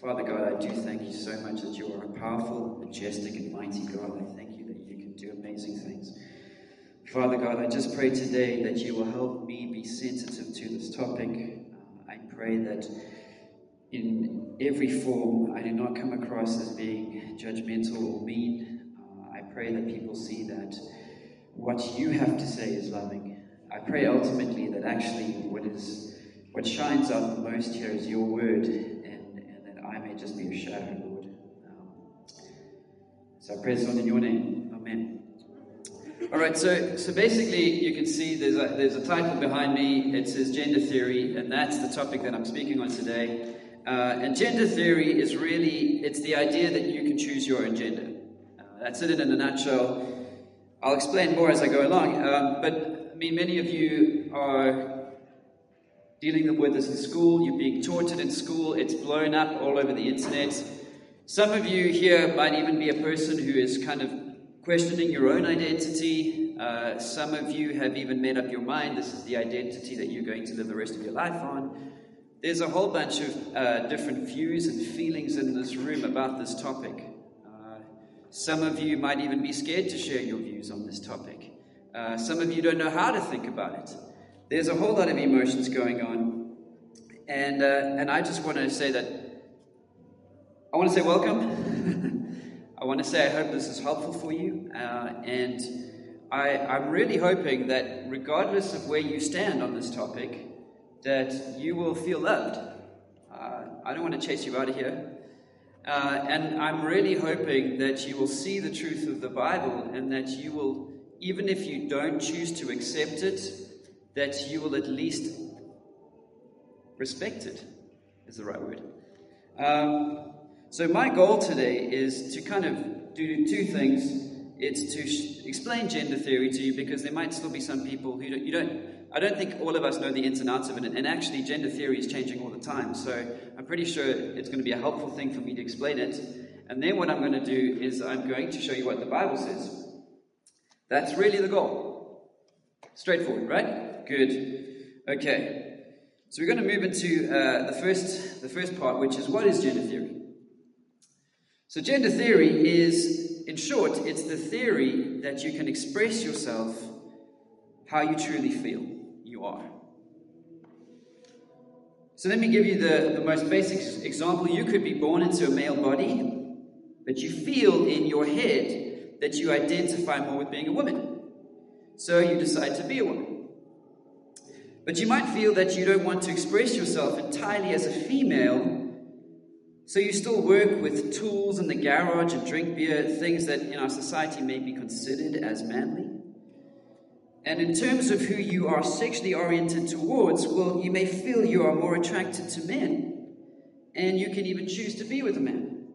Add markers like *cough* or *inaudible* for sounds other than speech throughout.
Father God, I do thank you so much that you are a powerful, majestic, and mighty God. I thank you that you can do amazing things. Father God, I just pray today that you will help me be sensitive to this topic. Uh, I pray that in every form I do not come across as being judgmental or mean. Uh, I pray that people see that what you have to say is loving. I pray ultimately that actually what is what shines out the most here is your word just be a shadow, Lord. Um, so I pray this in your name. Amen. All right, so so basically, you can see there's a there's a title behind me. It says gender theory, and that's the topic that I'm speaking on today. Uh, and gender theory is really it's the idea that you can choose your own gender. Uh, that's it in a nutshell. I'll explain more as I go along. Um, but I mean, many of you are dealing with this in school, you're being it in school, it's blown up all over the internet. Some of you here might even be a person who is kind of questioning your own identity. Uh, some of you have even made up your mind this is the identity that you're going to live the rest of your life on. There's a whole bunch of uh, different views and feelings in this room about this topic. Uh, some of you might even be scared to share your views on this topic. Uh, some of you don't know how to think about it. There's a whole lot of emotions going on. And, uh, and I just want to say that I want to say welcome. *laughs* I want to say I hope this is helpful for you. Uh, and I, I'm really hoping that regardless of where you stand on this topic, that you will feel loved. Uh, I don't want to chase you out of here. Uh, and I'm really hoping that you will see the truth of the Bible and that you will, even if you don't choose to accept it, that you will at least respect it, is the right word. Um, so, my goal today is to kind of do two things. It's to sh- explain gender theory to you because there might still be some people who don't, you don't, I don't think all of us know the ins and outs of it. And actually, gender theory is changing all the time. So, I'm pretty sure it's going to be a helpful thing for me to explain it. And then, what I'm going to do is I'm going to show you what the Bible says. That's really the goal. Straightforward, right? Good. Okay. So we're going to move into uh, the first the first part, which is what is gender theory. So gender theory is, in short, it's the theory that you can express yourself how you truly feel you are. So let me give you the, the most basic example. You could be born into a male body, but you feel in your head that you identify more with being a woman. So you decide to be a woman. But you might feel that you don't want to express yourself entirely as a female, so you still work with tools in the garage and drink beer, things that in our society may be considered as manly. And in terms of who you are sexually oriented towards, well, you may feel you are more attracted to men, and you can even choose to be with a man.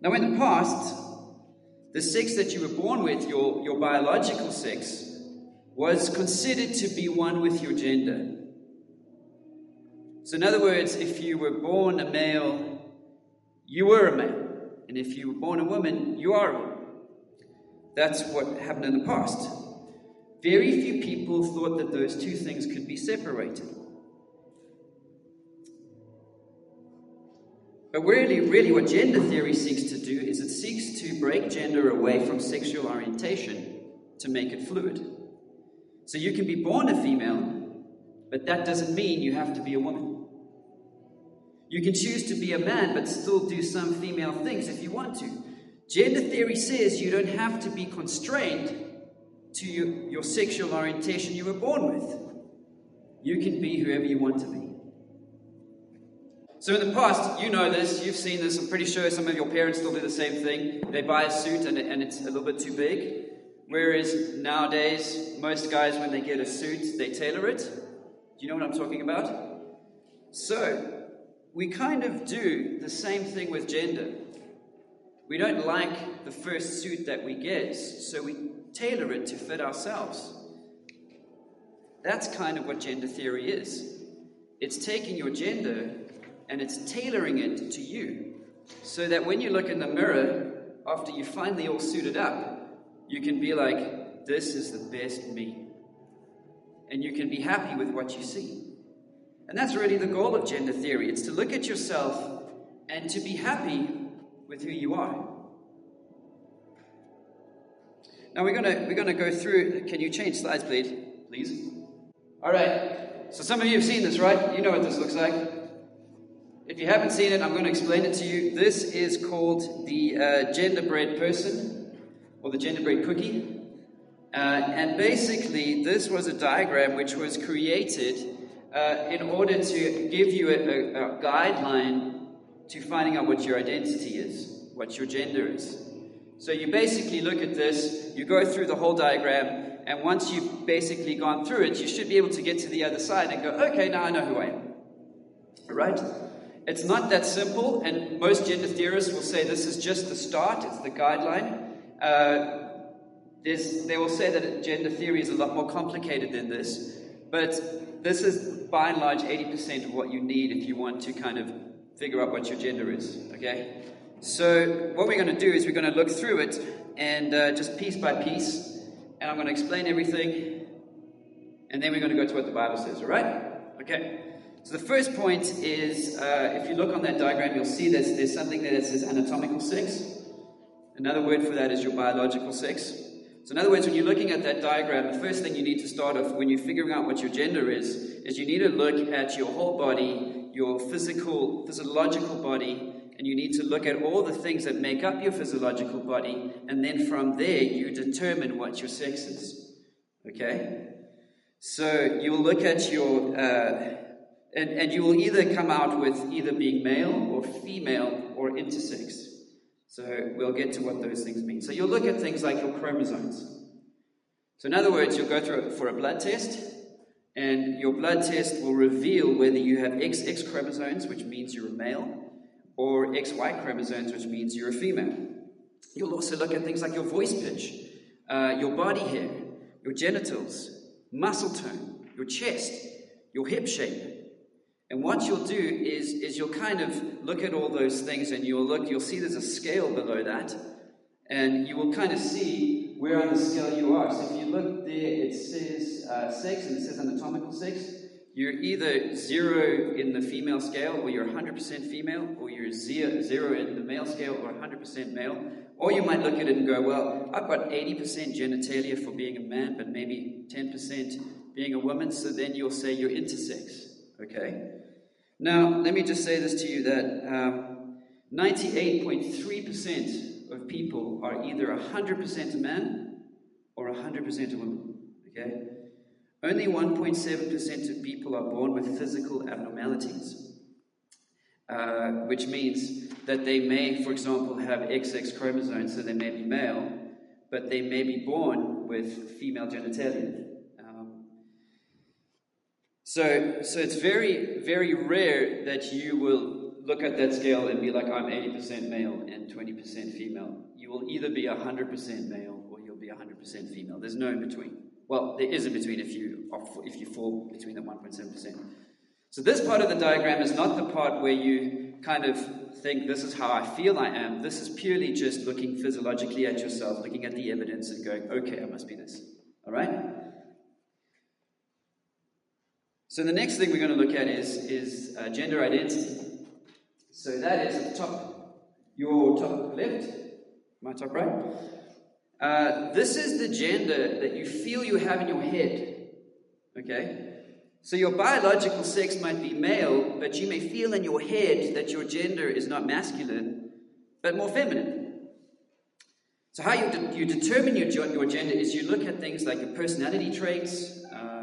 Now, in the past, the sex that you were born with, your, your biological sex, was considered to be one with your gender. So, in other words, if you were born a male, you were a male. And if you were born a woman, you are a woman. That's what happened in the past. Very few people thought that those two things could be separated. But really, really, what gender theory seeks to do is it seeks to break gender away from sexual orientation to make it fluid. So you can be born a female, but that doesn't mean you have to be a woman. You can choose to be a man, but still do some female things if you want to. Gender theory says you don't have to be constrained to your, your sexual orientation you were born with. You can be whoever you want to be. So, in the past, you know this, you've seen this, I'm pretty sure some of your parents still do the same thing. They buy a suit and, and it's a little bit too big. Whereas nowadays, most guys, when they get a suit, they tailor it. Do you know what I'm talking about? So, we kind of do the same thing with gender. We don't like the first suit that we get, so we tailor it to fit ourselves. That's kind of what gender theory is. It's taking your gender and it's tailoring it to you. So that when you look in the mirror, after you finally all suited up, you can be like, this is the best me. And you can be happy with what you see. And that's really the goal of gender theory. It's to look at yourself and to be happy with who you are. Now we're gonna we're gonna go through. Can you change slides, please? Please. All right. So some of you have seen this, right? You know what this looks like. If you haven't seen it, I'm going to explain it to you. This is called the uh, genderbread person, or the genderbread cookie. Uh, and basically, this was a diagram which was created uh, in order to give you a, a, a guideline to finding out what your identity is, what your gender is. So you basically look at this, you go through the whole diagram, and once you've basically gone through it, you should be able to get to the other side and go, okay, now I know who I am. Right? It's not that simple, and most gender theorists will say this is just the start, it's the guideline. Uh, they will say that gender theory is a lot more complicated than this, but this is by and large 80% of what you need if you want to kind of figure out what your gender is. Okay? So, what we're going to do is we're going to look through it and uh, just piece by piece, and I'm going to explain everything, and then we're going to go to what the Bible says, all right? Okay. So the first point is, uh, if you look on that diagram, you'll see that there's something there that says anatomical sex. Another word for that is your biological sex. So in other words, when you're looking at that diagram, the first thing you need to start off when you're figuring out what your gender is, is you need to look at your whole body, your physical, physiological body, and you need to look at all the things that make up your physiological body, and then from there you determine what your sex is. Okay? So you'll look at your, uh, and, and you will either come out with either being male or female or intersex. So we'll get to what those things mean. So you'll look at things like your chromosomes. So in other words, you'll go through for a blood test, and your blood test will reveal whether you have XX chromosomes, which means you're a male, or XY chromosomes, which means you're a female. You'll also look at things like your voice pitch, uh, your body hair, your genitals, muscle tone, your chest, your hip shape. And what you'll do is, is you'll kind of look at all those things and you'll look, you'll see there's a scale below that, and you will kind of see where on the scale you are. So if you look there, it says uh, sex and it says anatomical sex. You're either zero in the female scale, or you're 100% female, or you're zero, zero in the male scale, or 100% male. Or you might look at it and go, well, I've got 80% genitalia for being a man, but maybe 10% being a woman, so then you'll say you're intersex. Okay? Now, let me just say this to you that um, 98.3% of people are either 100% a man or 100% a woman. Okay? Only 1.7% of people are born with physical abnormalities, uh, which means that they may, for example, have XX chromosomes, so they may be male, but they may be born with female genitalia. So, so it's very, very rare that you will look at that scale and be like, I'm 80% male and 20% female. You will either be 100% male or you'll be 100% female. There's no in between. Well, there is a between if you, if you fall between the 1.7%. So this part of the diagram is not the part where you kind of think this is how I feel I am. This is purely just looking physiologically at yourself, looking at the evidence and going, okay, I must be this. All right? So the next thing we're going to look at is, is uh, gender identity. So that is at the top, your top left, my top right. Uh, this is the gender that you feel you have in your head. Okay? So your biological sex might be male, but you may feel in your head that your gender is not masculine, but more feminine. So, how you, de- you determine your, your gender is you look at things like your personality traits, uh,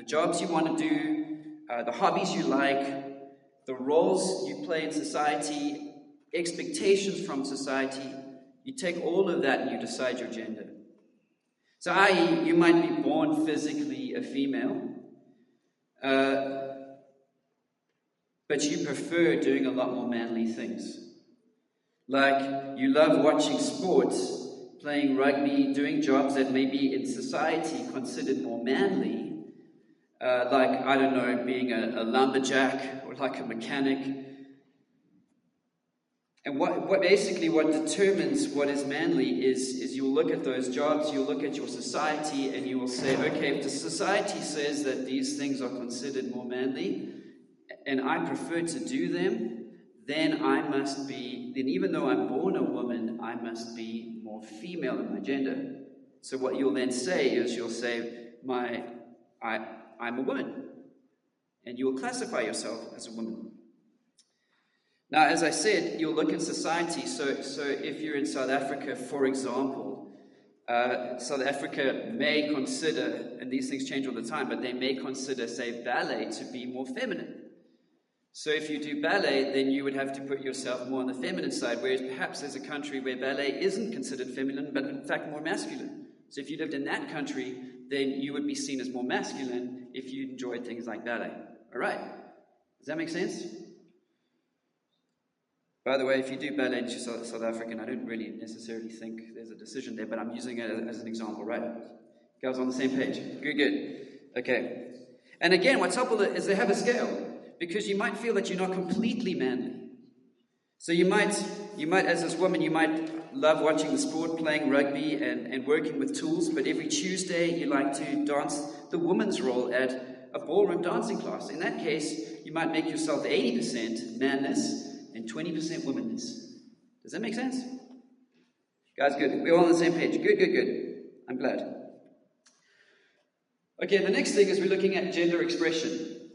the jobs you want to do, uh, the hobbies you like, the roles you play in society, expectations from society, you take all of that and you decide your gender. So, i.e., you might be born physically a female, uh, but you prefer doing a lot more manly things. Like you love watching sports, playing rugby, doing jobs that may be in society considered more manly, uh, like, I don't know, being a, a lumberjack or like a mechanic and what, what basically what determines what is manly is, is you'll look at those jobs, you'll look at your society, and you will say, okay, if the society says that these things are considered more manly, and I prefer to do them, then I must be, then even though I'm born a woman, I must be more female in my gender. So what you'll then say is you'll say, my, I, I'm a woman. And you will classify yourself as a woman. Now, as I said, you'll look in society. So, so if you're in South Africa, for example, uh, South Africa may consider, and these things change all the time, but they may consider, say, ballet to be more feminine. So if you do ballet, then you would have to put yourself more on the feminine side, whereas perhaps there's a country where ballet isn't considered feminine, but in fact more masculine. So if you lived in that country, then you would be seen as more masculine if you enjoyed things like ballet. All right? Does that make sense? By the way, if you do ballet in South African, I don't really necessarily think there's a decision there, but I'm using it as an example, right? Guys on the same page. Good, good. Okay. And again, what's helpful is they have a scale because you might feel that you're not completely manly. So you might, you might, as this woman, you might love watching the sport, playing rugby, and, and working with tools, but every Tuesday you like to dance the woman's role at a ballroom dancing class. In that case, you might make yourself 80% manness and 20% womanness. Does that make sense? Guys, good. We're all on the same page. Good, good, good. I'm glad. Okay, the next thing is we're looking at gender expression.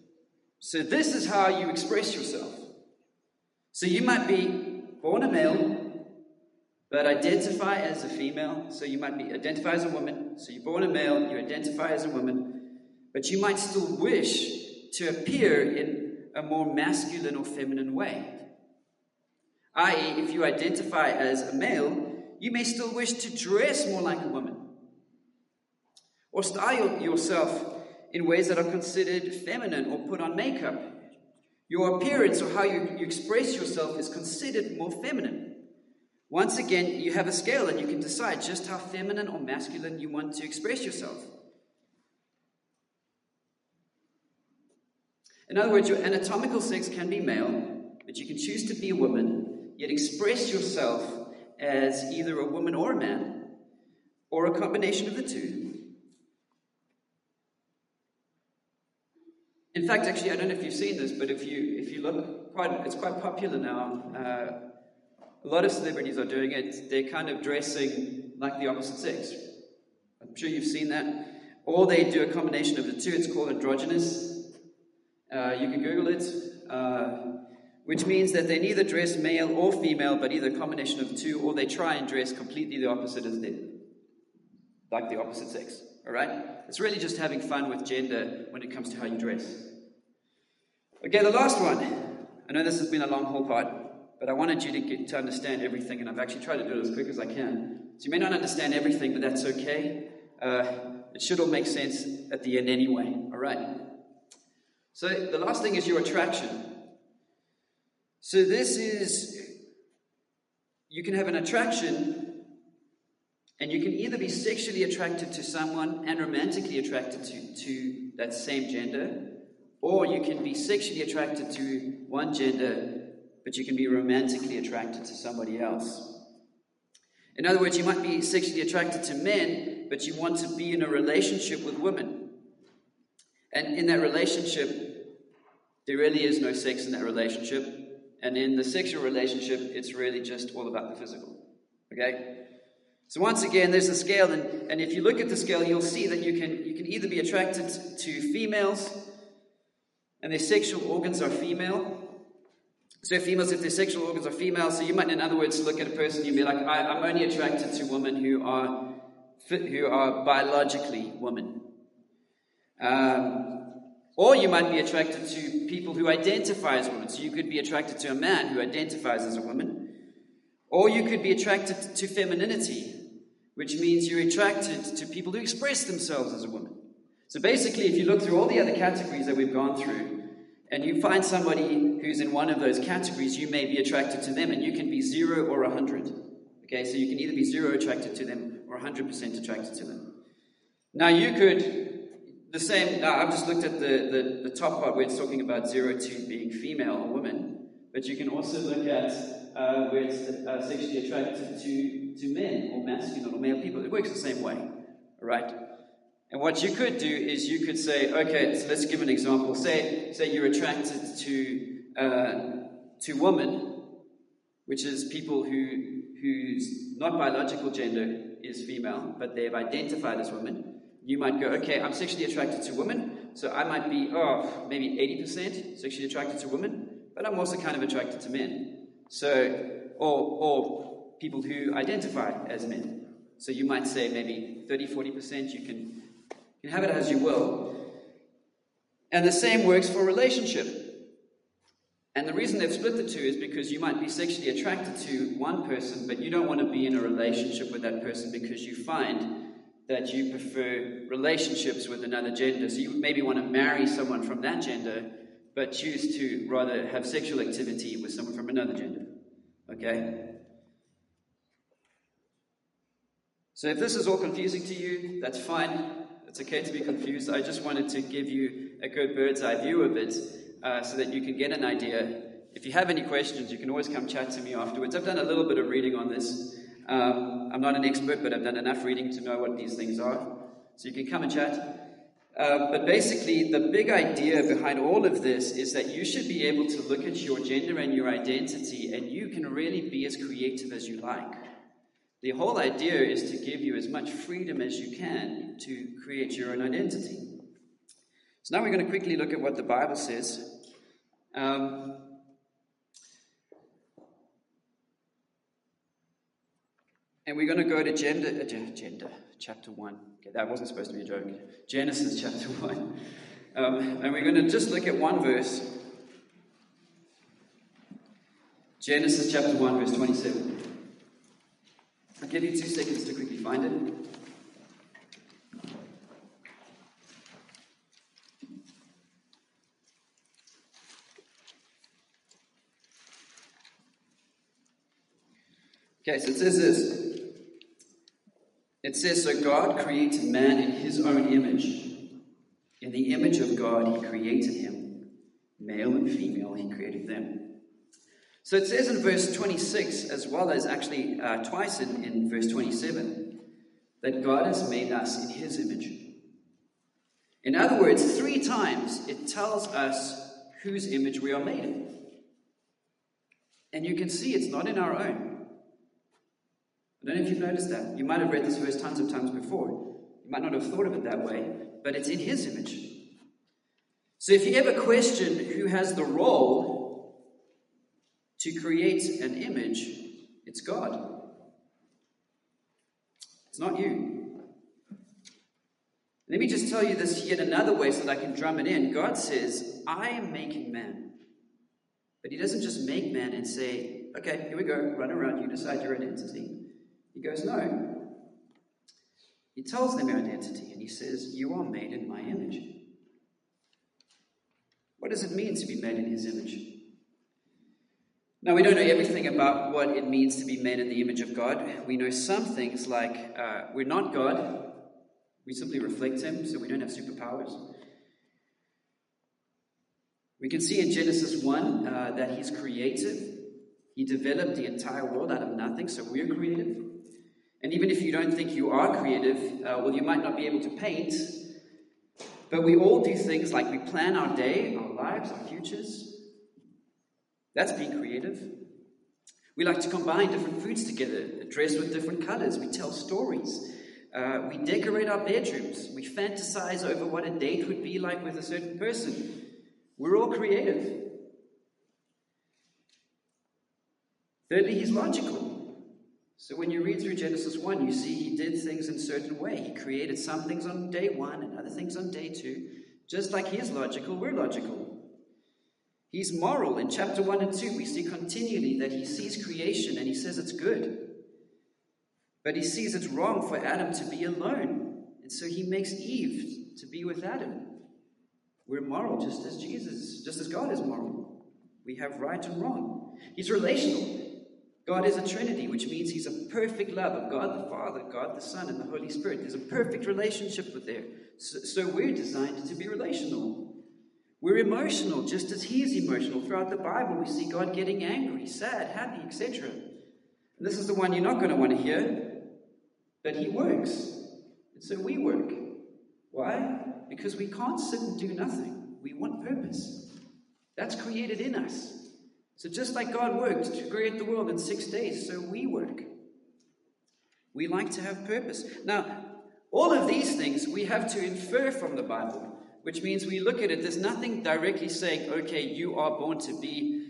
So, this is how you express yourself. So, you might be born a male, but identify as a female. So, you might be identify as a woman. So, you're born a male, you identify as a woman, but you might still wish to appear in a more masculine or feminine way. I.e., if you identify as a male, you may still wish to dress more like a woman or style yourself in ways that are considered feminine or put on makeup. Your appearance or how you, you express yourself is considered more feminine. Once again, you have a scale and you can decide just how feminine or masculine you want to express yourself. In other words, your anatomical sex can be male, but you can choose to be a woman, yet express yourself as either a woman or a man, or a combination of the two. In fact, actually, I don't know if you've seen this, but if you if you look, quite it's quite popular now. Uh, a lot of celebrities are doing it. They're kind of dressing like the opposite sex. I'm sure you've seen that. Or they do a combination of the two. It's called androgynous. Uh, you can Google it, uh, which means that they neither dress male or female, but either a combination of two, or they try and dress completely the opposite as them, like the opposite sex. All right? It's really just having fun with gender when it comes to how you dress. Okay, the last one. I know this has been a long haul part, but I wanted you to get to understand everything, and I've actually tried to do it as quick as I can. So you may not understand everything, but that's okay. Uh, it should all make sense at the end anyway. All right. So the last thing is your attraction. So this is you can have an attraction and you can either be sexually attracted to someone and romantically attracted to, to that same gender, or you can be sexually attracted to one gender, but you can be romantically attracted to somebody else. In other words, you might be sexually attracted to men, but you want to be in a relationship with women. And in that relationship, there really is no sex in that relationship. And in the sexual relationship, it's really just all about the physical. Okay? So once again, there's a scale, and, and if you look at the scale, you'll see that you can, you can either be attracted to females, and their sexual organs are female. So females, if their sexual organs are female, so you might, in other words, look at a person, you'd be like, I, am only attracted to women who are, who are biologically women. Um, or you might be attracted to people who identify as women. So you could be attracted to a man who identifies as a woman. Or you could be attracted to femininity, which means you're attracted to people who express themselves as a woman. So basically, if you look through all the other categories that we've gone through, and you find somebody who's in one of those categories, you may be attracted to them, and you can be zero or a hundred. Okay, so you can either be zero attracted to them or 100% attracted to them. Now, you could, the same, now I've just looked at the, the, the top part where it's talking about zero to being female or woman, but you can also look at uh, where it's uh, sexually attracted to, to men or masculine or male people. It works the same way, right? And what you could do is you could say, okay, so let's give an example. Say, say you're attracted to uh, to women, which is people who whose not biological gender is female, but they've identified as women. You might go, okay, I'm sexually attracted to women, so I might be, oh, maybe 80% sexually attracted to women, but I'm also kind of attracted to men. So, or, or people who identify as men. So you might say maybe 30, 40%, you can, have it as you will. And the same works for relationship. And the reason they've split the two is because you might be sexually attracted to one person, but you don't want to be in a relationship with that person because you find that you prefer relationships with another gender. So you maybe want to marry someone from that gender, but choose to rather have sexual activity with someone from another gender. Okay? So if this is all confusing to you, that's fine. It's okay to be confused. I just wanted to give you a good bird's eye view of it uh, so that you can get an idea. If you have any questions, you can always come chat to me afterwards. I've done a little bit of reading on this. Um, I'm not an expert, but I've done enough reading to know what these things are. So you can come and chat. Uh, but basically, the big idea behind all of this is that you should be able to look at your gender and your identity, and you can really be as creative as you like. The whole idea is to give you as much freedom as you can to create your own identity. So now we're going to quickly look at what the Bible says. Um, and we're going to go to gender, uh, gender chapter 1. Okay, that wasn't supposed to be a joke. Genesis *laughs* chapter 1. Um, and we're going to just look at one verse. Genesis chapter 1, verse 27. I'll give you two seconds to quickly find it. Okay, so it says this. It says, So God created man in his own image. In the image of God, he created him. Male and female, he created them. So it says in verse 26, as well as actually uh, twice in, in verse 27, that God has made us in his image. In other words, three times it tells us whose image we are made in. And you can see it's not in our own. I don't know if you've noticed that. You might have read this verse tons of times before. You might not have thought of it that way, but it's in His image. So if you ever question who has the role to create an image, it's God. It's not you. Let me just tell you this yet another way so that I can drum it in. God says, I am making man. But He doesn't just make man and say, okay, here we go, run around, you decide your identity. He goes, No. He tells them their identity and he says, You are made in my image. What does it mean to be made in his image? Now, we don't know everything about what it means to be made in the image of God. We know some things like uh, we're not God, we simply reflect him, so we don't have superpowers. We can see in Genesis 1 uh, that he's creative. He developed the entire world out of nothing, so we're creative. And even if you don't think you are creative, uh, well, you might not be able to paint, but we all do things like we plan our day, our lives, our futures. That's being creative. We like to combine different foods together, dress with different colors. We tell stories. Uh, we decorate our bedrooms. We fantasize over what a date would be like with a certain person. We're all creative. Thirdly, he's logical. So when you read through Genesis 1, you see he did things in a certain way. He created some things on day one and other things on day two. Just like he's logical, we're logical. He's moral. In chapter 1 and 2, we see continually that he sees creation and he says it's good. But he sees it's wrong for Adam to be alone. And so he makes Eve to be with Adam. We're moral just as Jesus, just as God is moral. We have right and wrong. He's relational. God is a Trinity, which means He's a perfect love of God the Father, God the Son, and the Holy Spirit. There's a perfect relationship with there. So, so we're designed to be relational. We're emotional, just as He is emotional. Throughout the Bible, we see God getting angry, sad, happy, etc. This is the one you're not going to want to hear, but He works. And so we work. Why? Because we can't sit and do nothing. We want purpose. That's created in us. So just like God worked to create the world in six days, so we work. We like to have purpose. Now, all of these things we have to infer from the Bible, which means we look at it, there's nothing directly saying, okay, you are born to be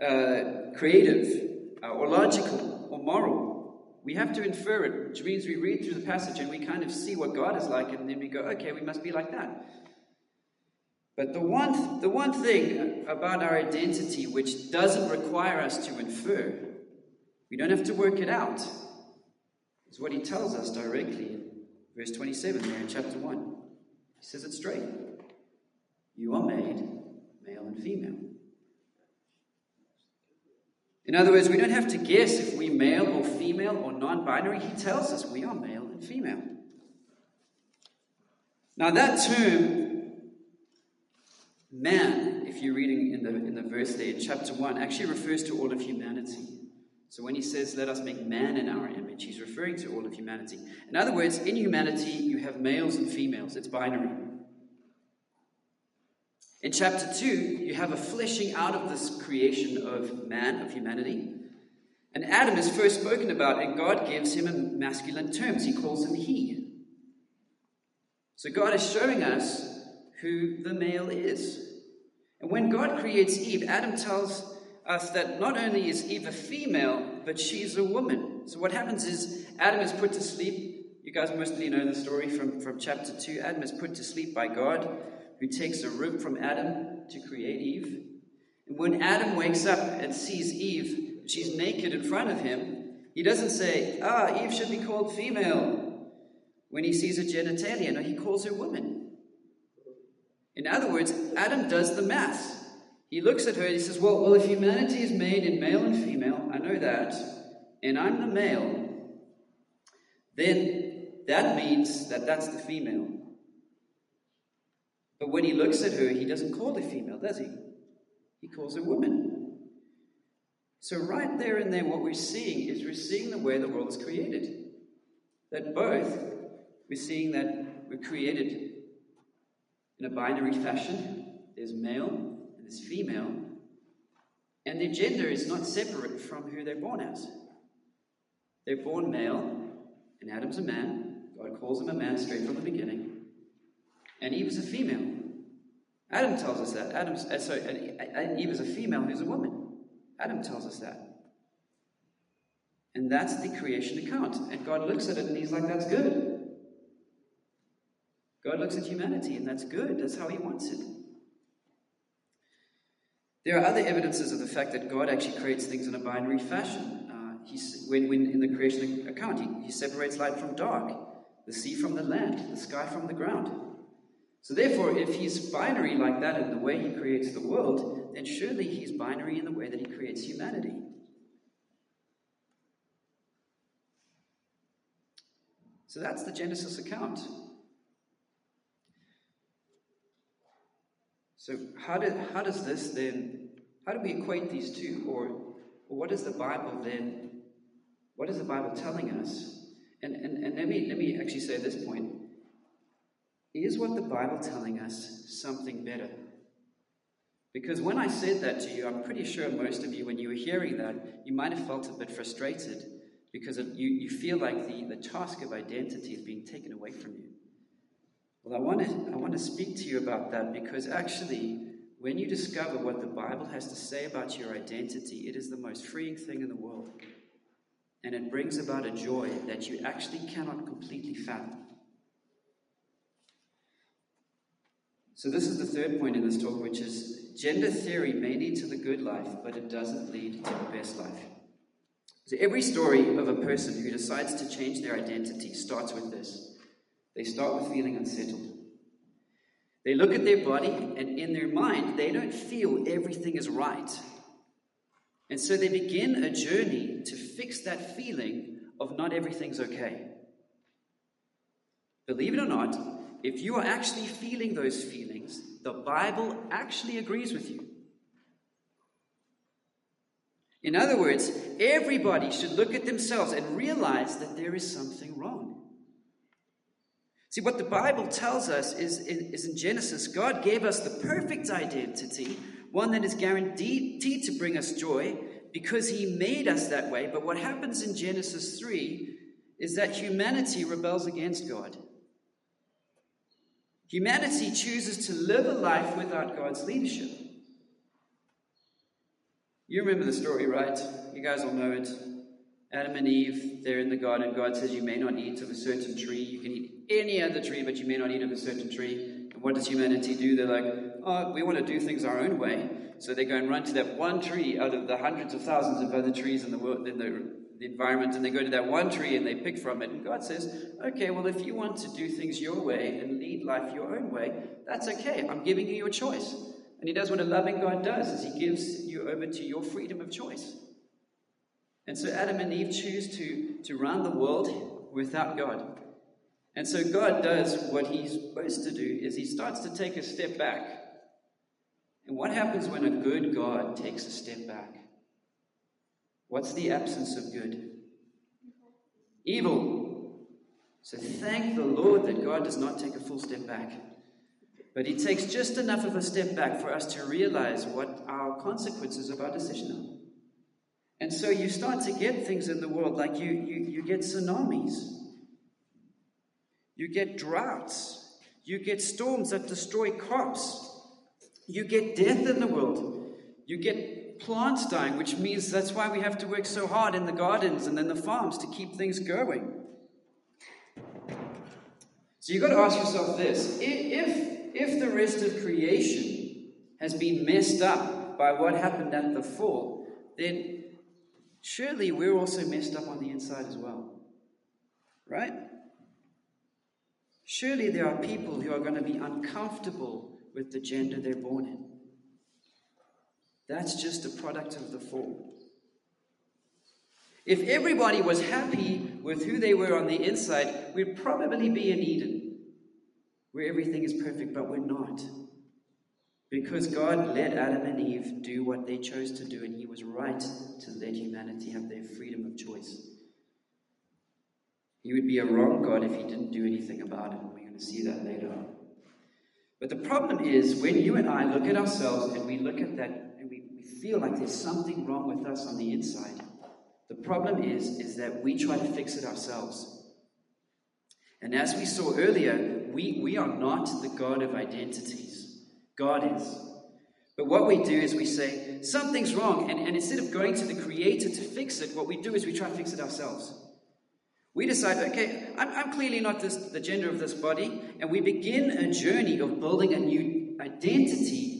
uh, creative uh, or logical or moral. We have to infer it, which means we read through the passage and we kind of see what God is like, and then we go, okay, we must be like that. But the one, the one thing about our identity which doesn't require us to infer, we don't have to work it out, is what he tells us directly in verse 27 there in chapter 1. He says it straight. You are made male and female. In other words, we don't have to guess if we're male or female or non binary. He tells us we are male and female. Now, that term, man, if you're reading in the, in the verse there in chapter 1, actually refers to all of humanity. So when he says, let us make man in our image, he's referring to all of humanity. In other words, in humanity, you have males and females, it's binary. In chapter 2, you have a fleshing out of this creation of man, of humanity. And Adam is first spoken about, and God gives him masculine terms. He calls him he. So God is showing us who the male is. And when God creates Eve, Adam tells us that not only is Eve a female, but she's a woman. So what happens is Adam is put to sleep. You guys mostly know the story from, from chapter 2. Adam is put to sleep by God, who takes a rib from Adam to create Eve. And when Adam wakes up and sees Eve, she's naked in front of him, he doesn't say, Ah, Eve should be called female. When he sees a genitalia, no, he calls her woman. In other words, Adam does the math. He looks at her and he says, well, well, if humanity is made in male and female, I know that, and I'm the male, then that means that that's the female. But when he looks at her, he doesn't call her female, does he? He calls her woman. So, right there and there, what we're seeing is we're seeing the way the world is created. That both, we're seeing that we're created in a binary fashion. There's male and there's female, and their gender is not separate from who they're born as. They're born male, and Adam's a man. God calls him a man straight from the beginning. And Eve is a female. Adam tells us that. Adam's, uh, sorry, uh, Eve is a female who's a woman. Adam tells us that. And that's the creation account. And God looks at it and he's like, that's good. God looks at humanity and that's good. That's how he wants it. There are other evidences of the fact that God actually creates things in a binary fashion. Uh, when, when, in the creation account, he, he separates light from dark, the sea from the land, the sky from the ground. So, therefore, if he's binary like that in the way he creates the world, then surely he's binary in the way that he creates humanity. So, that's the Genesis account. So, how, did, how does this then, how do we equate these two? Or, or what is the Bible then, what is the Bible telling us? And, and, and let, me, let me actually say this point. Is what the Bible telling us something better? Because when I said that to you, I'm pretty sure most of you, when you were hearing that, you might have felt a bit frustrated because it, you, you feel like the, the task of identity is being taken away from you. Well, I want, to, I want to speak to you about that because actually, when you discover what the Bible has to say about your identity, it is the most freeing thing in the world. And it brings about a joy that you actually cannot completely fathom. So, this is the third point in this talk, which is gender theory may lead to the good life, but it doesn't lead to the best life. So, every story of a person who decides to change their identity starts with this they start with feeling unsettled. They look at their body, and in their mind, they don't feel everything is right. And so they begin a journey to fix that feeling of not everything's okay. Believe it or not, if you are actually feeling those feelings, the Bible actually agrees with you. In other words, everybody should look at themselves and realize that there is something wrong. See, what the Bible tells us is, is in Genesis, God gave us the perfect identity, one that is guaranteed to bring us joy because He made us that way. But what happens in Genesis 3 is that humanity rebels against God. Humanity chooses to live a life without God's leadership. You remember the story, right? You guys all know it. Adam and Eve, they're in the garden. God says, You may not eat of a certain tree. You can eat any other tree, but you may not eat of a certain tree. And what does humanity do? They're like, Oh, we want to do things our own way. So they go and run to that one tree out of the hundreds of thousands of other trees in the world, in the, the environment, and they go to that one tree and they pick from it. And God says, Okay, well, if you want to do things your way and lead life your own way, that's okay. I'm giving you your choice. And He does what a loving God does, is He gives you over to your freedom of choice. And so Adam and Eve choose to, to run the world without God. And so God does what he's supposed to do is he starts to take a step back. And what happens when a good God takes a step back? What's the absence of good? Evil. So thank the Lord that God does not take a full step back. But he takes just enough of a step back for us to realize what our consequences of our decision are. And so you start to get things in the world like you, you, you get tsunamis, you get droughts, you get storms that destroy crops, you get death in the world, you get plants dying, which means that's why we have to work so hard in the gardens and in the farms to keep things going. So you've got to ask yourself this if, if the rest of creation has been messed up by what happened at the fall, then surely we're also messed up on the inside as well. Right? Surely there are people who are going to be uncomfortable with the gender they're born in. That's just a product of the fall. If everybody was happy with who they were on the inside, we'd probably be in Eden, where everything is perfect, but we're not. Because God let Adam and Eve do what they chose to do, and He was right to let humanity have their freedom of choice. He would be a wrong God if He didn't do anything about it, and we're going to see that later on. But the problem is when you and I look at ourselves and we look at that feel like there's something wrong with us on the inside, the problem is, is that we try to fix it ourselves. And as we saw earlier, we, we are not the God of identities. God is. But what we do is we say, something's wrong. And, and instead of going to the Creator to fix it, what we do is we try to fix it ourselves. We decide, okay, I'm, I'm clearly not this, the gender of this body. And we begin a journey of building a new identity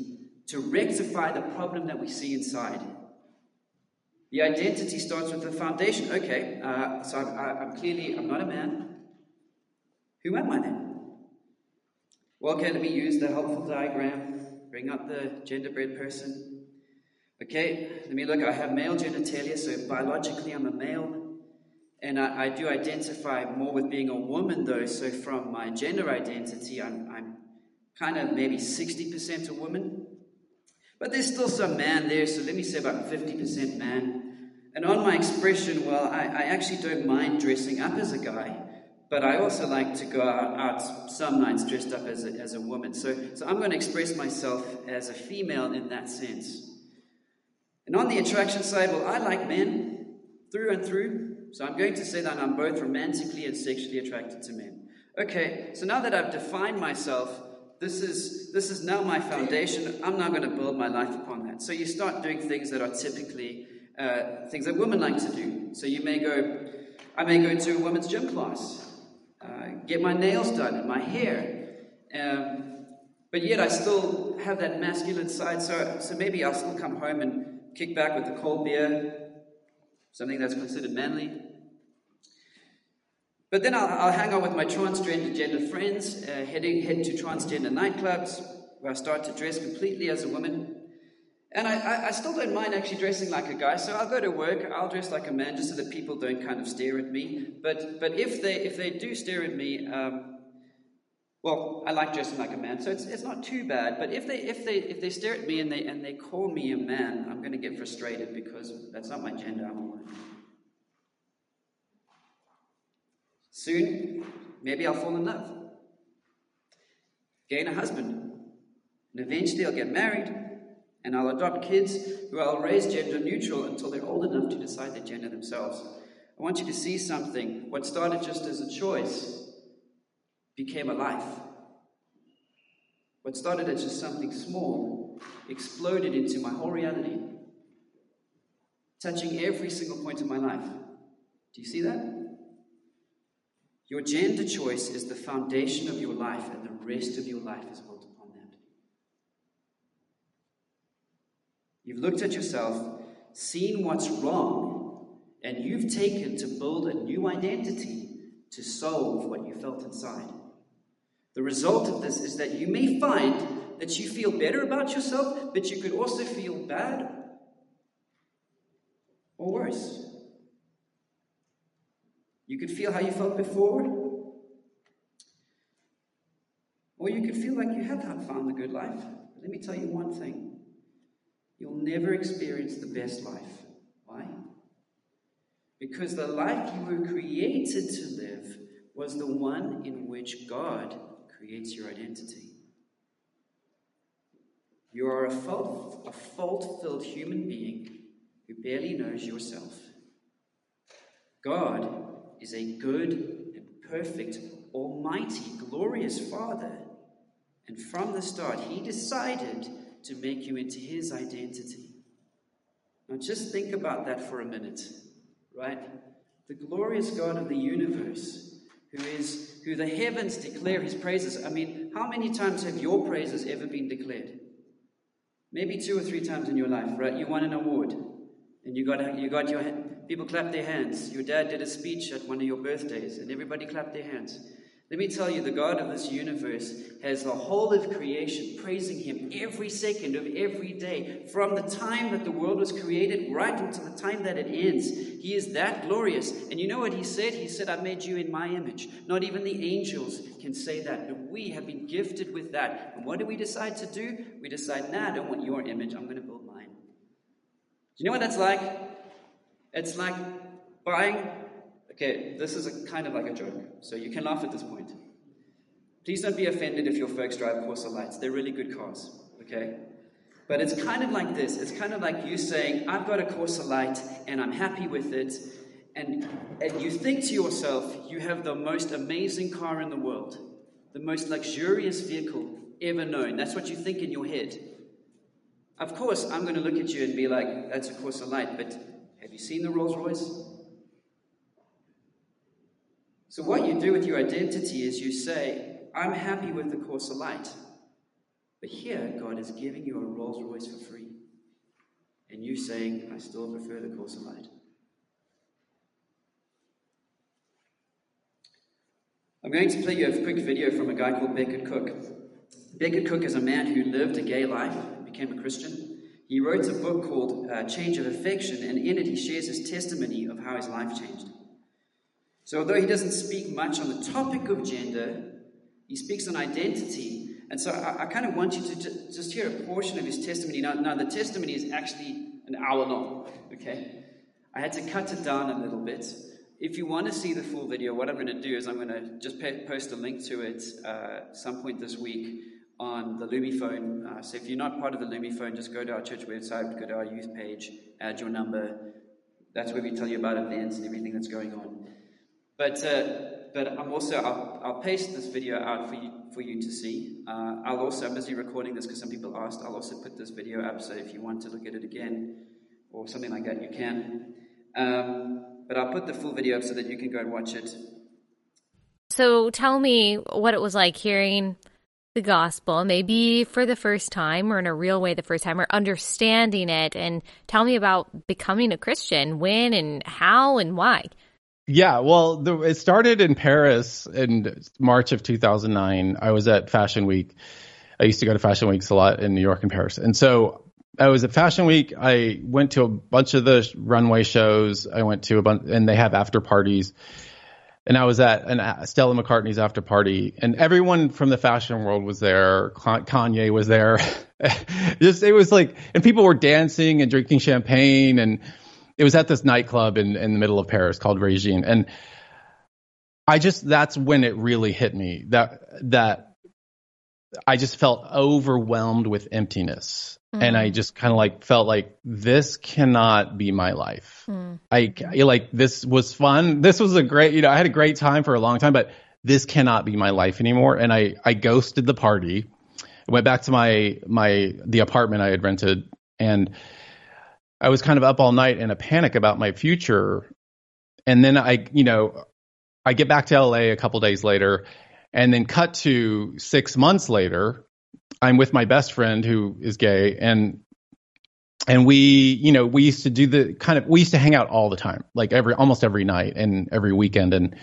to rectify the problem that we see inside. The identity starts with the foundation. Okay, uh, so I'm, I'm clearly, I'm not a man. Who am I then? Well, okay, let me use the helpful diagram. Bring up the genderbread person. Okay, let me look. I have male genitalia, so biologically I'm a male. And I, I do identify more with being a woman, though. So from my gender identity, I'm, I'm kind of maybe 60% a woman. But there's still some man there, so let me say about 50% man. And on my expression, well, I, I actually don't mind dressing up as a guy. But I also like to go out out some nights dressed up as a, as a woman. So, so I'm going to express myself as a female in that sense. And on the attraction side, well, I like men through and through. So I'm going to say that I'm both romantically and sexually attracted to men. Okay, so now that I've defined myself, this is, this is now my foundation. I'm now going to build my life upon that. So you start doing things that are typically uh, things that women like to do. So you may go, I may go to a women's gym class uh, get my nails done and my hair. Um, but yet I still have that masculine side, so, so maybe I'll still come home and kick back with a cold beer, something that's considered manly. But then I'll, I'll hang out with my transgender gender friends, uh, heading, head to transgender nightclubs, where I start to dress completely as a woman. And I, I, I, still don't mind actually dressing like a guy, so I'll go to work, I'll dress like a man just so that people don't kind of stare at me. But, but if, they, if they do stare at me, um, well, I like dressing like a man, so it's, it's not too bad. But if they, if, they, if they stare at me and they, and they call me a man, I'm going to get frustrated because that's not my gender, I'm a woman. Soon, maybe I'll fall in love. gain a husband, and eventually I'll get married, and I'll adopt kids who I'll raise gender neutral until they're old enough to decide their gender themselves. I want you to see something. What started just as a choice became a life. What started as just something small exploded into my whole reality, touching every single point of my life. Do you see that? Your gender choice is the foundation of your life, and the rest of your life is built upon that. You've looked at yourself, seen what's wrong, and you've taken to build a new identity to solve what you felt inside. The result of this is that you may find that you feel better about yourself, but you could also feel bad or worse. You could feel how you felt before, or you could feel like you have found the good life. But let me tell you one thing you'll never experience the best life. Why? Because the life you were created to live was the one in which God creates your identity. You are a fault, a fault-filled human being who barely knows yourself. God is a good and perfect, almighty, glorious Father. And from the start, He decided to make you into His identity. Now, just think about that for a minute, right? The glorious God of the universe who is who the heavens declare his praises. I mean, how many times have your praises ever been declared? Maybe two or three times in your life, right? You won an award, and you got you got your people clapped their hands. Your dad did a speech at one of your birthdays, and everybody clapped their hands. Let me tell you, the God of this universe has the whole of creation praising Him every second of every day, from the time that the world was created right until the time that it ends. He is that glorious. And you know what He said? He said, I made you in my image. Not even the angels can say that, but we have been gifted with that. And what do we decide to do? We decide, nah, I don't want your image, I'm going to build mine. Do you know what that's like? It's like buying Okay, this is a kind of like a joke, so you can laugh at this point. Please don't be offended if your folks drive Corsa lights. They're really good cars, okay? But it's kind of like this. It's kind of like you saying, I've got a Corsa light and I'm happy with it. And, and you think to yourself, you have the most amazing car in the world, the most luxurious vehicle ever known. That's what you think in your head. Of course, I'm going to look at you and be like, that's a Corsa light, but have you seen the Rolls Royce? So, what you do with your identity is you say, I'm happy with the Corsa Light. But here, God is giving you a Rolls Royce for free. And you saying, I still prefer the Corsa Light. I'm going to play you a quick video from a guy called Becket Cook. Becket Cook is a man who lived a gay life, became a Christian. He wrote a book called uh, Change of Affection, and in it he shares his testimony of how his life changed. So, although he doesn't speak much on the topic of gender, he speaks on identity. And so, I, I kind of want you to just hear a portion of his testimony. Now, now, the testimony is actually an hour long, okay? I had to cut it down a little bit. If you want to see the full video, what I'm going to do is I'm going to just post a link to it uh, some point this week on the Lumifone. Uh, so if you're not part of the Lumifone, just go to our church website, go to our youth page, add your number. That's where we tell you about events and everything that's going on. But, uh, but I'm also, I'll, I'll, paste this video out for you, for you to see. Uh, I'll also, I'm busy recording this because some people asked, I'll also put this video up so if you want to look at it again or something like that, you can. Um, but I'll put the full video up so that you can go and watch it. So tell me what it was like hearing the gospel, maybe for the first time or in a real way the first time, or understanding it, and tell me about becoming a Christian, when and how and why. Yeah, well, the, it started in Paris in March of 2009. I was at Fashion Week. I used to go to Fashion Weeks a lot in New York and Paris. And so I was at Fashion Week. I went to a bunch of the runway shows. I went to a bunch, and they have after parties. And I was at an uh, Stella McCartney's after party, and everyone from the fashion world was there. Kanye was there. *laughs* Just it was like, and people were dancing and drinking champagne and it was at this nightclub in, in the middle of Paris called Regine. And I just, that's when it really hit me that, that I just felt overwhelmed with emptiness. Mm. And I just kind of like felt like this cannot be my life. Mm. I like this was fun. This was a great, you know, I had a great time for a long time, but this cannot be my life anymore. And I, I ghosted the party. I went back to my, my, the apartment I had rented and I was kind of up all night in a panic about my future. And then I, you know, I get back to LA a couple days later and then cut to six months later, I'm with my best friend who is gay and and we, you know, we used to do the kind of we used to hang out all the time, like every almost every night and every weekend and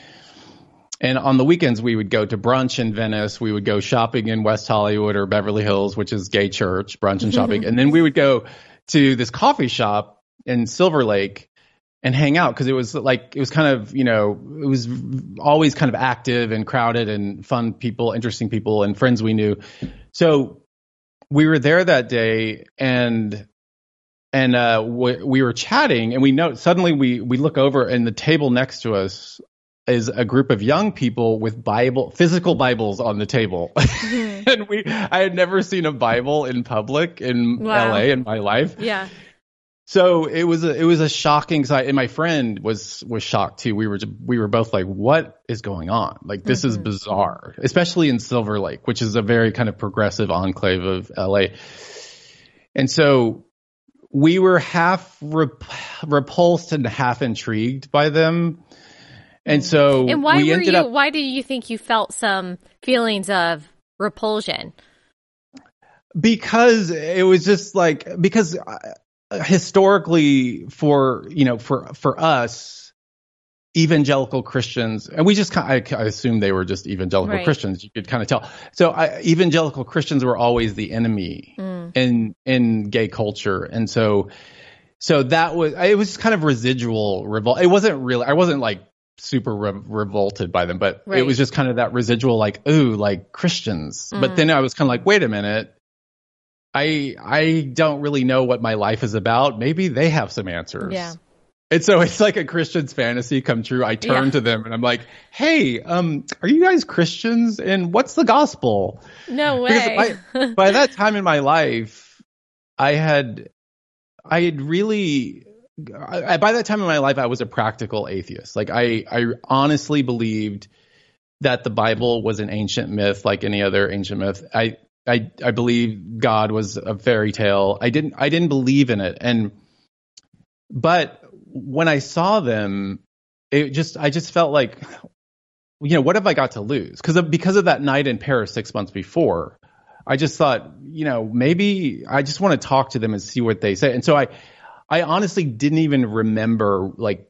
and on the weekends we would go to brunch in Venice, we would go shopping in West Hollywood or Beverly Hills, which is gay church, brunch and shopping. *laughs* and then we would go to this coffee shop in Silver Lake and hang out because it was like it was kind of you know it was always kind of active and crowded and fun people interesting people and friends we knew so we were there that day and and uh, we, we were chatting and we know suddenly we we look over and the table next to us is a group of young people with bible physical bibles on the table *laughs* mm-hmm. and we i had never seen a bible in public in wow. la in my life yeah so it was a it was a shocking sight, and my friend was was shocked too. We were we were both like, "What is going on? Like this mm-hmm. is bizarre." Especially in Silver Lake, which is a very kind of progressive enclave of LA. And so we were half rep- repulsed and half intrigued by them. And so And why were you up, why do you think you felt some feelings of repulsion? Because it was just like because historically for you know for for us evangelical Christians, and we just kind of, I, I assume they were just evangelical right. Christians. You could kind of tell. So I, evangelical Christians were always the enemy mm. in in gay culture, and so so that was it was kind of residual revolt. It wasn't really. I wasn't like super re- revolted by them, but right. it was just kind of that residual like ooh like Christians. Mm. But then I was kind of like wait a minute. I I don't really know what my life is about. Maybe they have some answers. Yeah. And so it's like a Christian's fantasy come true. I turn yeah. to them and I'm like, "Hey, um, are you guys Christians? And what's the gospel?" No way. By, *laughs* by that time in my life, I had, I had really, I, by that time in my life, I was a practical atheist. Like I, I honestly believed that the Bible was an ancient myth, like any other ancient myth. I, I I believe God was a fairy tale. I didn't I didn't believe in it, and but when I saw them, it just I just felt like, you know, what have I got to lose? Because because of that night in Paris six months before, I just thought, you know, maybe I just want to talk to them and see what they say. And so I I honestly didn't even remember like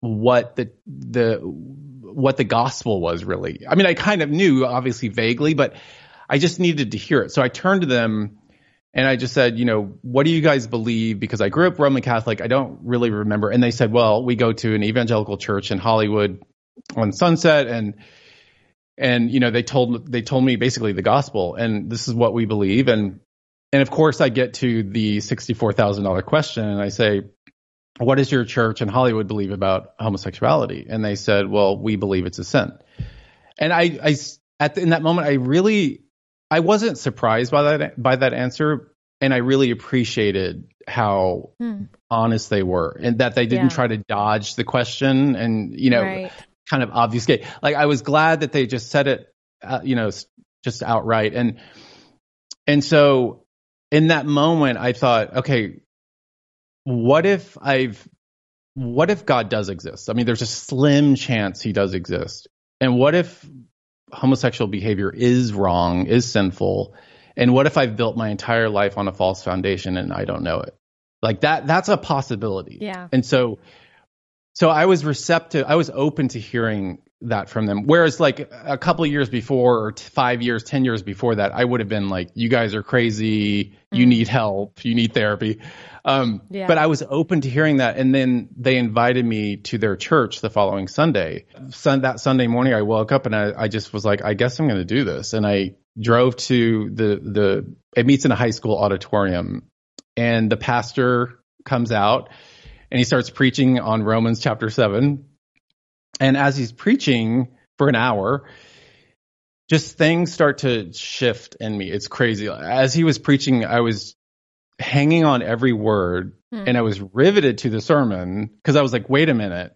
what the the what the gospel was really. I mean, I kind of knew obviously vaguely, but I just needed to hear it. So I turned to them and I just said, you know, what do you guys believe? Because I grew up Roman Catholic. I don't really remember. And they said, well, we go to an evangelical church in Hollywood on Sunset and and you know they told they told me basically the gospel and this is what we believe and and of course I get to the $64,000 question and I say what does your church in Hollywood believe about homosexuality and they said well we believe it's a sin and I I at the, in that moment I really I wasn't surprised by that by that answer, and I really appreciated how hmm. honest they were, and that they didn't yeah. try to dodge the question and you know right. kind of obfuscate. Like I was glad that they just said it, uh, you know, just outright, and and so in that moment I thought, okay, what if I've what if God does exist? I mean, there's a slim chance he does exist. And what if homosexual behavior is wrong, is sinful, and what if I've built my entire life on a false foundation and I don't know it? Like that that's a possibility. Yeah. And so so I was receptive, I was open to hearing that from them. Whereas like a couple years before or t- 5 years, 10 years before that, I would have been like you guys are crazy, mm. you need help, you need therapy. Um, yeah. But I was open to hearing that, and then they invited me to their church the following Sunday. Sun, that Sunday morning, I woke up and I, I just was like, I guess I'm going to do this, and I drove to the the. It meets in a high school auditorium, and the pastor comes out and he starts preaching on Romans chapter seven. And as he's preaching for an hour, just things start to shift in me. It's crazy. As he was preaching, I was hanging on every word Hmm. and I was riveted to the sermon because I was like, wait a minute.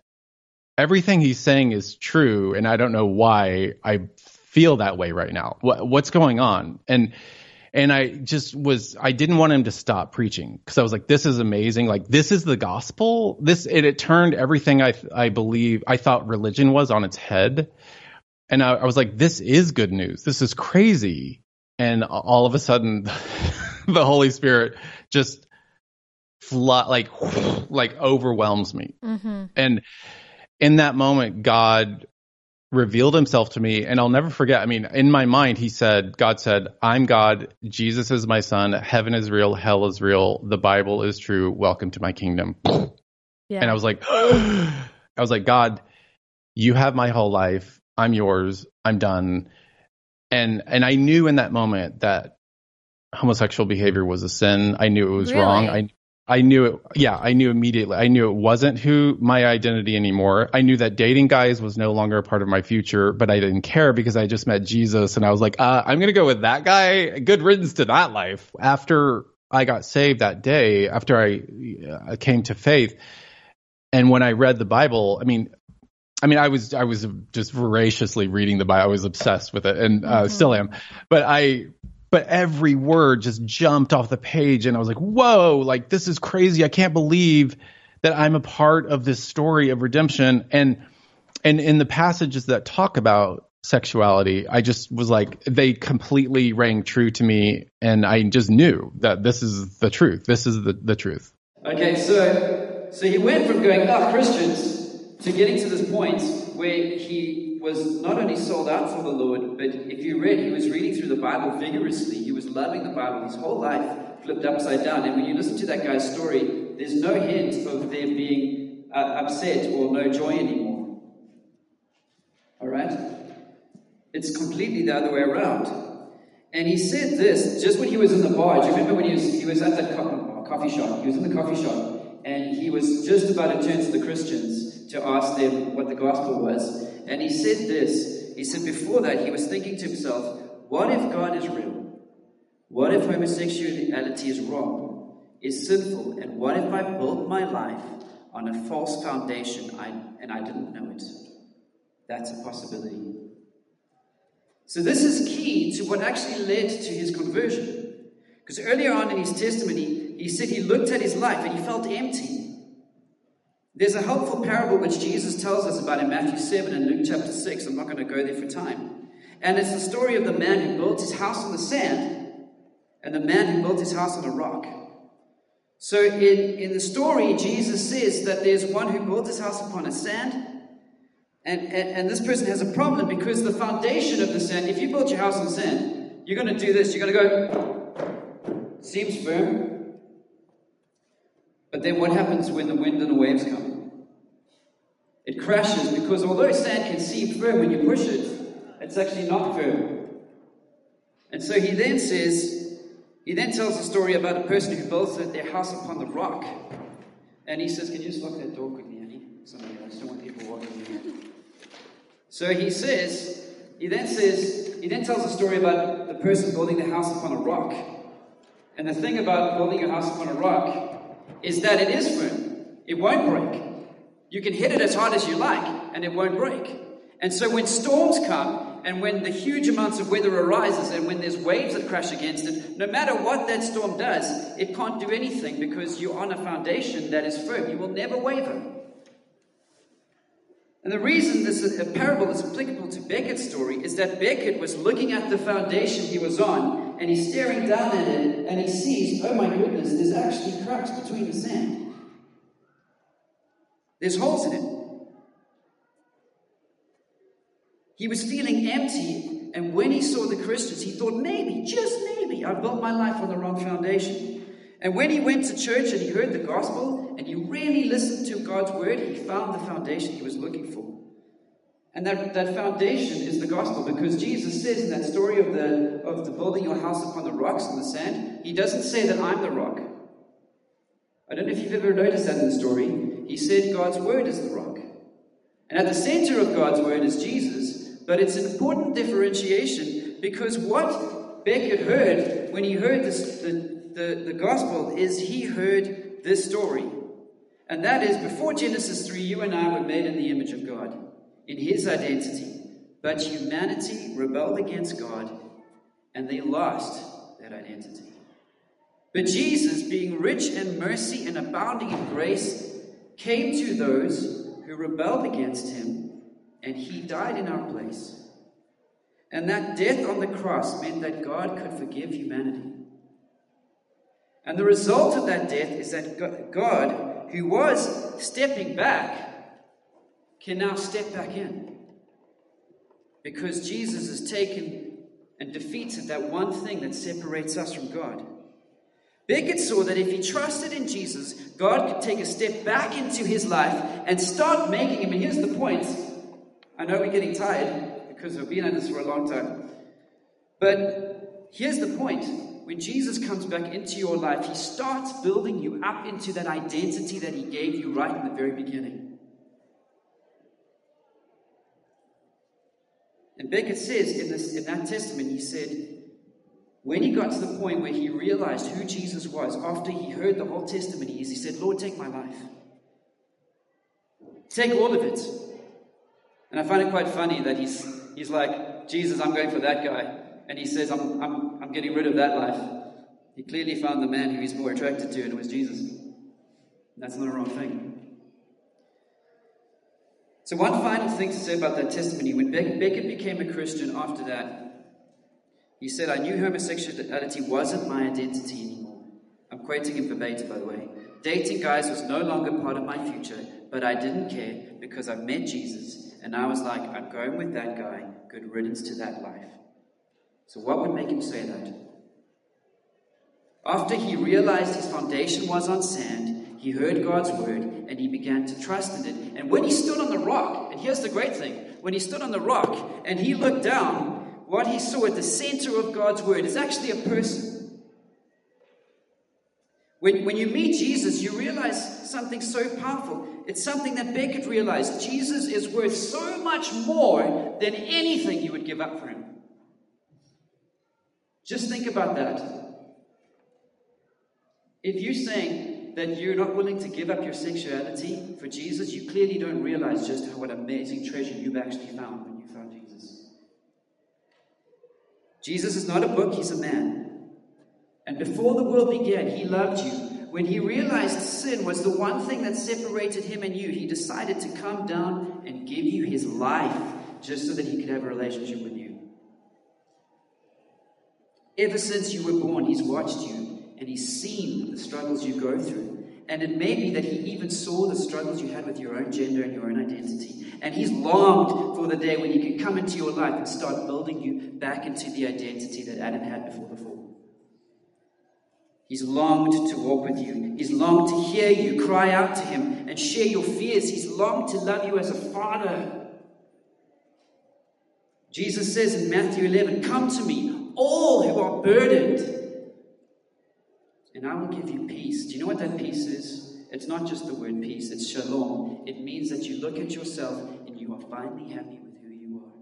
Everything he's saying is true, and I don't know why I feel that way right now. What, what's going on? And and I just was I didn't want him to stop preaching because I was like, this is amazing. Like this is the gospel. This it, it turned everything I I believe I thought religion was on its head. And I, I was like, this is good news. This is crazy. And all of a sudden, *laughs* *laughs* the Holy Spirit just fly, like like overwhelms me. Mm-hmm. And in that moment, God revealed himself to me and I'll never forget. I mean, in my mind, he said, God said, I'm God. Jesus is my son. Heaven is real. Hell is real. The Bible is true. Welcome to my kingdom. Yeah. And I was like, *gasps* I was like, God, you have my whole life. I'm yours. I'm done. And and I knew in that moment that homosexual behavior was a sin. I knew it was Really? wrong. I I knew it. Yeah, I knew immediately. I knew it wasn't who my identity anymore. I knew that dating guys was no longer a part of my future, but I didn't care because I just met Jesus, and I was like, uh, I'm gonna go with that guy. Good riddance to that life. After I got saved that day, after I uh, came to faith, and when I read the Bible, I mean, I mean, I was I was just voraciously reading the Bible. I was obsessed with it, and uh, Mhm. still am. But I, but every word just jumped off the page, and I was like, "Whoa! Like this is crazy! I can't believe that I'm a part of this story of redemption." And and in the passages that talk about sexuality, I just was like, they completely rang true to me, and I just knew that this is the truth. This is the the truth. Okay, so so he went from going, ah, Christians, to getting to this point where he was not only sold out for the Lord, but if you read, he was reading through the Bible vigorously. He was loving the Bible his whole life, flipped upside down. And when you listen to that guy's story, there's no hint of there being uh, upset or no joy anymore. All right? It's completely the other way around. And he said this just when he was in the bar. Do you remember when he was he was at co- coffee shop? He was in the coffee shop, and he was just about to turn to the Christians to ask them what the gospel was. And he said this. He said before that he was thinking to himself, "What if God is real? What if homosexuality is wrong, is sinful, and what if I built my life on a false foundation and I didn't know it? That's a possibility." So, this is key to what actually led to his conversion. Because earlier on in his testimony, he said he looked at his life and he felt empty. There's a helpful parable which Jesus tells us about in Matthew 7 and Luke chapter 6. I'm not going to go there for time. And it's the story of the man who built his house on the sand and the man who built his house on a rock. So, in, in the story, Jesus says that there's one who built his house upon a sand and, and, and this person has a problem because the foundation of the sand, if you build your house on sand, you're going to do this. You're going to go, seems firm. But then what happens when the wind and the waves come? It crashes because although sand can seem firm when you push it, it's actually not firm. And so he then says, he then tells a story about a person who builds their house upon the rock. And he says, Can you just lock that door quickly, Annie? Somebody, I just don't want people walking in. So he says, he then says, he then tells a story about the person building the house upon a rock. And the thing about building a house upon a rock is that it is firm. It won't break. You can hit it as hard as you like, and it won't break. And so when storms come, and when the huge amounts of weather arises, and when there's waves that crash against it, no matter what that storm does, it can't do anything because you're on a foundation that is firm. You will never waver. And the reason this is a parable is applicable to Becket's story is that Becket was looking at the foundation he was on, and he's staring down at it, and he sees, oh my goodness, there's actually cracks between the sand. There's holes in it. He was feeling empty, and when he saw the Christians, he thought, maybe, just maybe, I've built my life on the wrong foundation. And when he went to church and he heard the gospel and he really listened to God's word, he found the foundation he was looking for. And that, that foundation is the gospel because Jesus says in that story of the, of the building your house upon the rocks and the sand, he doesn't say that I'm the rock. I don't know if you've ever noticed that in the story. He said God's word is the rock. And at the center of God's word is Jesus, But it's an important differentiation because what Becket heard when he heard this, the, the, the gospel is he heard this story. And that is before Genesis 3, you and I were made in the image of God, in his identity. But humanity rebelled against God and they lost that identity. But Jesus, being rich in mercy and abounding in grace, came to those who rebelled against him, and he died in our place. And that death on the cross meant that God could forgive humanity. And the result of that death is that God, who was stepping back, can now step back in. Because Jesus has taken and defeated that one thing that separates us from God. Becket saw that if he trusted in Jesus, God could take a step back into his life and start making him. And here's the point I know we're getting tired because we've been at this for a long time. But here's the point when Jesus comes back into your life, he starts building you up into that identity that he gave you right in the very beginning. And Becket says in, this, in that testament, he said, when he got to the point where he realized who Jesus was, after he heard the whole testimonies, he said, Lord, take my life. Take all of it. And I find it quite funny that he's, he's like, Jesus, I'm going for that guy. And he says, I'm, I'm, I'm getting rid of that life. He clearly found the man who he's more attracted to, and it was Jesus. That's not a wrong thing. So, one final thing to say about that testimony when Becket became a Christian after that, he said, I knew homosexuality wasn't my identity anymore. I'm quoting him verbatim, by the way. Dating guys was no longer part of my future, but I didn't care because I met Jesus and I was like, I'm going with that guy. Good riddance to that life. So, what would make him say that? After he realized his foundation was on sand, he heard God's word and he began to trust in it. And when he stood on the rock, and here's the great thing when he stood on the rock and he looked down, what he saw at the center of God's word is actually a person. When, when you meet Jesus, you realize something so powerful. It's something that Becket realized. Jesus is worth so much more than anything you would give up for him. Just think about that. If you're saying that you're not willing to give up your sexuality for Jesus, you clearly don't realize just how what amazing treasure you've actually found when you found Jesus. Jesus is not a book, he's a man. And before the world began, he loved you. When he realized sin was the one thing that separated him and you, he decided to come down and give you his life just so that he could have a relationship with you. Ever since you were born, he's watched you and he's seen the struggles you go through. And it may be that he even saw the struggles you had with your own gender and your own identity. And he's longed for the day when he can come into your life and start building you back into the identity that Adam had before the fall. He's longed to walk with you. He's longed to hear you cry out to him and share your fears. He's longed to love you as a father. Jesus says in Matthew 11, Come to me, all who are burdened and I will give you peace. Do you know what that peace is? It's not just the word peace, it's shalom. It means that you look at yourself and you are finally happy with who you are.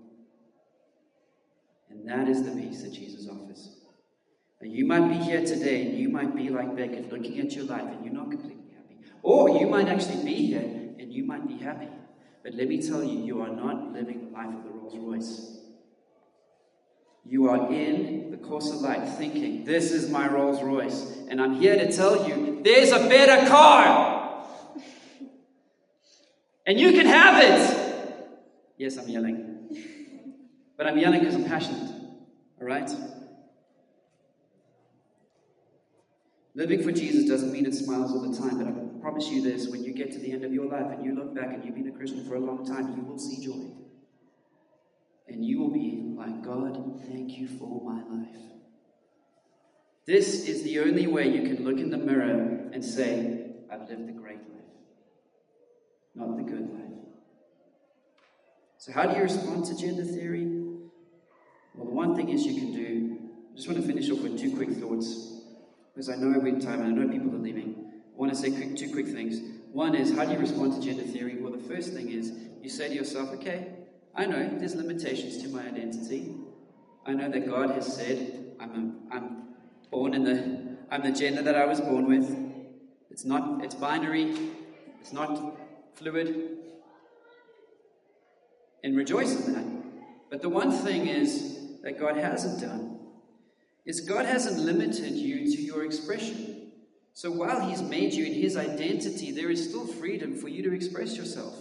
And that is the peace that Jesus offers. And you might be here today and you might be like Becket, looking at your life and you're not completely happy. Or you might actually be here and you might be happy. But let me tell you, you are not living the life of the Rolls Royce. You are in the Corsa Light thinking, this is my Rolls Royce. And I'm here to tell you, there's a better car. *laughs* And you can have it. Yes, I'm yelling. But I'm yelling because I'm passionate. All right? Living for Jesus doesn't mean it smiles all the time, but I promise you this when you get to the end of your life and you look back and you've been a Christian for a long time, you will see joy. And you will be like, God, thank you for my life. This is the only way you can look in the mirror and say, I've lived the great life, not the good life. So, how do you respond to gender theory? Well, the one thing is you can do, I just want to finish off with two quick thoughts, because I know we're time and I know people are leaving. I want to say two quick things. One is, how do you respond to gender theory? Well, the first thing is, you say to yourself, okay, I know there's limitations to my identity. I know that God has said I'm, a, I'm born in the I'm the gender that I was born with. It's not it's binary. It's not fluid. And rejoice in that. But the one thing is that God hasn't done is God hasn't limited you to your expression. So while He's made you in His identity, there is still freedom for you to express yourself.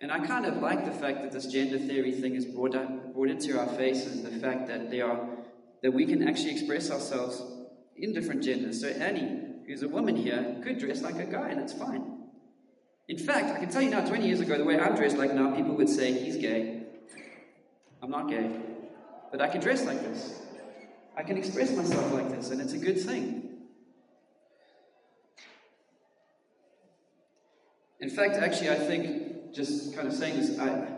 And I kind of like the fact that this gender theory thing is brought, up, brought into our faces, the fact that there are that we can actually express ourselves in different genders. So Annie, who's a woman here, could dress like a guy, and it's fine. In fact, I can tell you now, 20 years ago, the way I'm dressed like now, people would say he's gay. I'm not gay. But I can dress like this. I can express myself like this, and it's a good thing. In fact, actually, I think, just kind of saying this, I,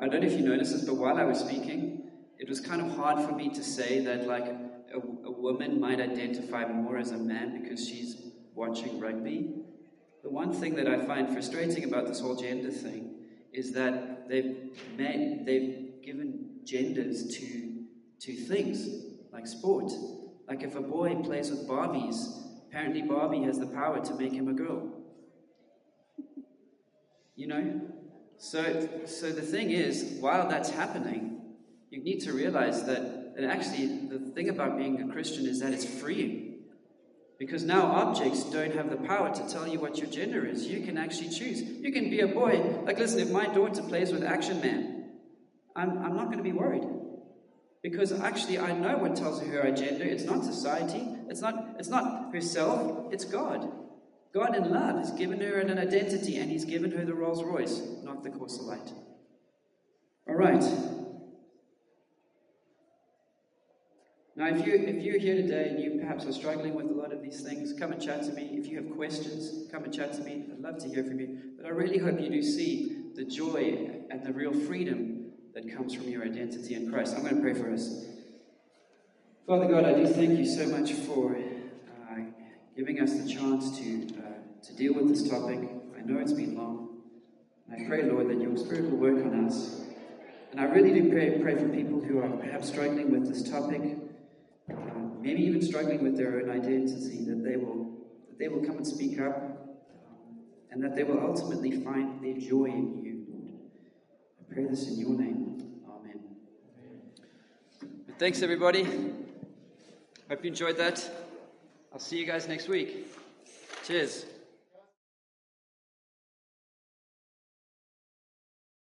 I don't know if you noticed this, but while I was speaking, it was kind of hard for me to say that, like, a, a woman might identify more as a man because she's watching rugby. The one thing that I find frustrating about this whole gender thing is that they've made, they've given genders to, to things like sport. Like if a boy plays with Barbies, apparently Barbie has the power to make him a girl. You know? So, so the thing is, while that's happening, you need to realize that, that actually the thing about being a Christian is that it's freeing. Because now objects don't have the power to tell you what your gender is. You can actually choose. You can be a boy. Like, listen, if my daughter plays with Action Man, I'm, I'm not going to be worried. Because actually, I know what tells her her gender. It's not society, it's not, it's not herself, it's God. God in love has given her an identity and He's given her the Rolls Royce, not the Corsa Light. All right. Now, if, you, if you're here today and you perhaps are struggling with a lot of these things, come and chat to me. If you have questions, come and chat to me. I'd love to hear from you. But I really hope you do see the joy and the real freedom that comes from your identity in Christ. I'm going to pray for us. Father God, I do thank you so much for uh, giving us the chance to, uh, to deal with this topic. I know it's been long. And I pray, Lord, that your Spirit will work on us. And I really do pray, pray for people who are perhaps struggling with this topic maybe even struggling with their own identity, that they will, that they will come and speak up, um, and that they will ultimately find their joy in you, Lord. I pray this in your name. Amen. Thanks, everybody. Hope you enjoyed that. I'll see you guys next week. Cheers.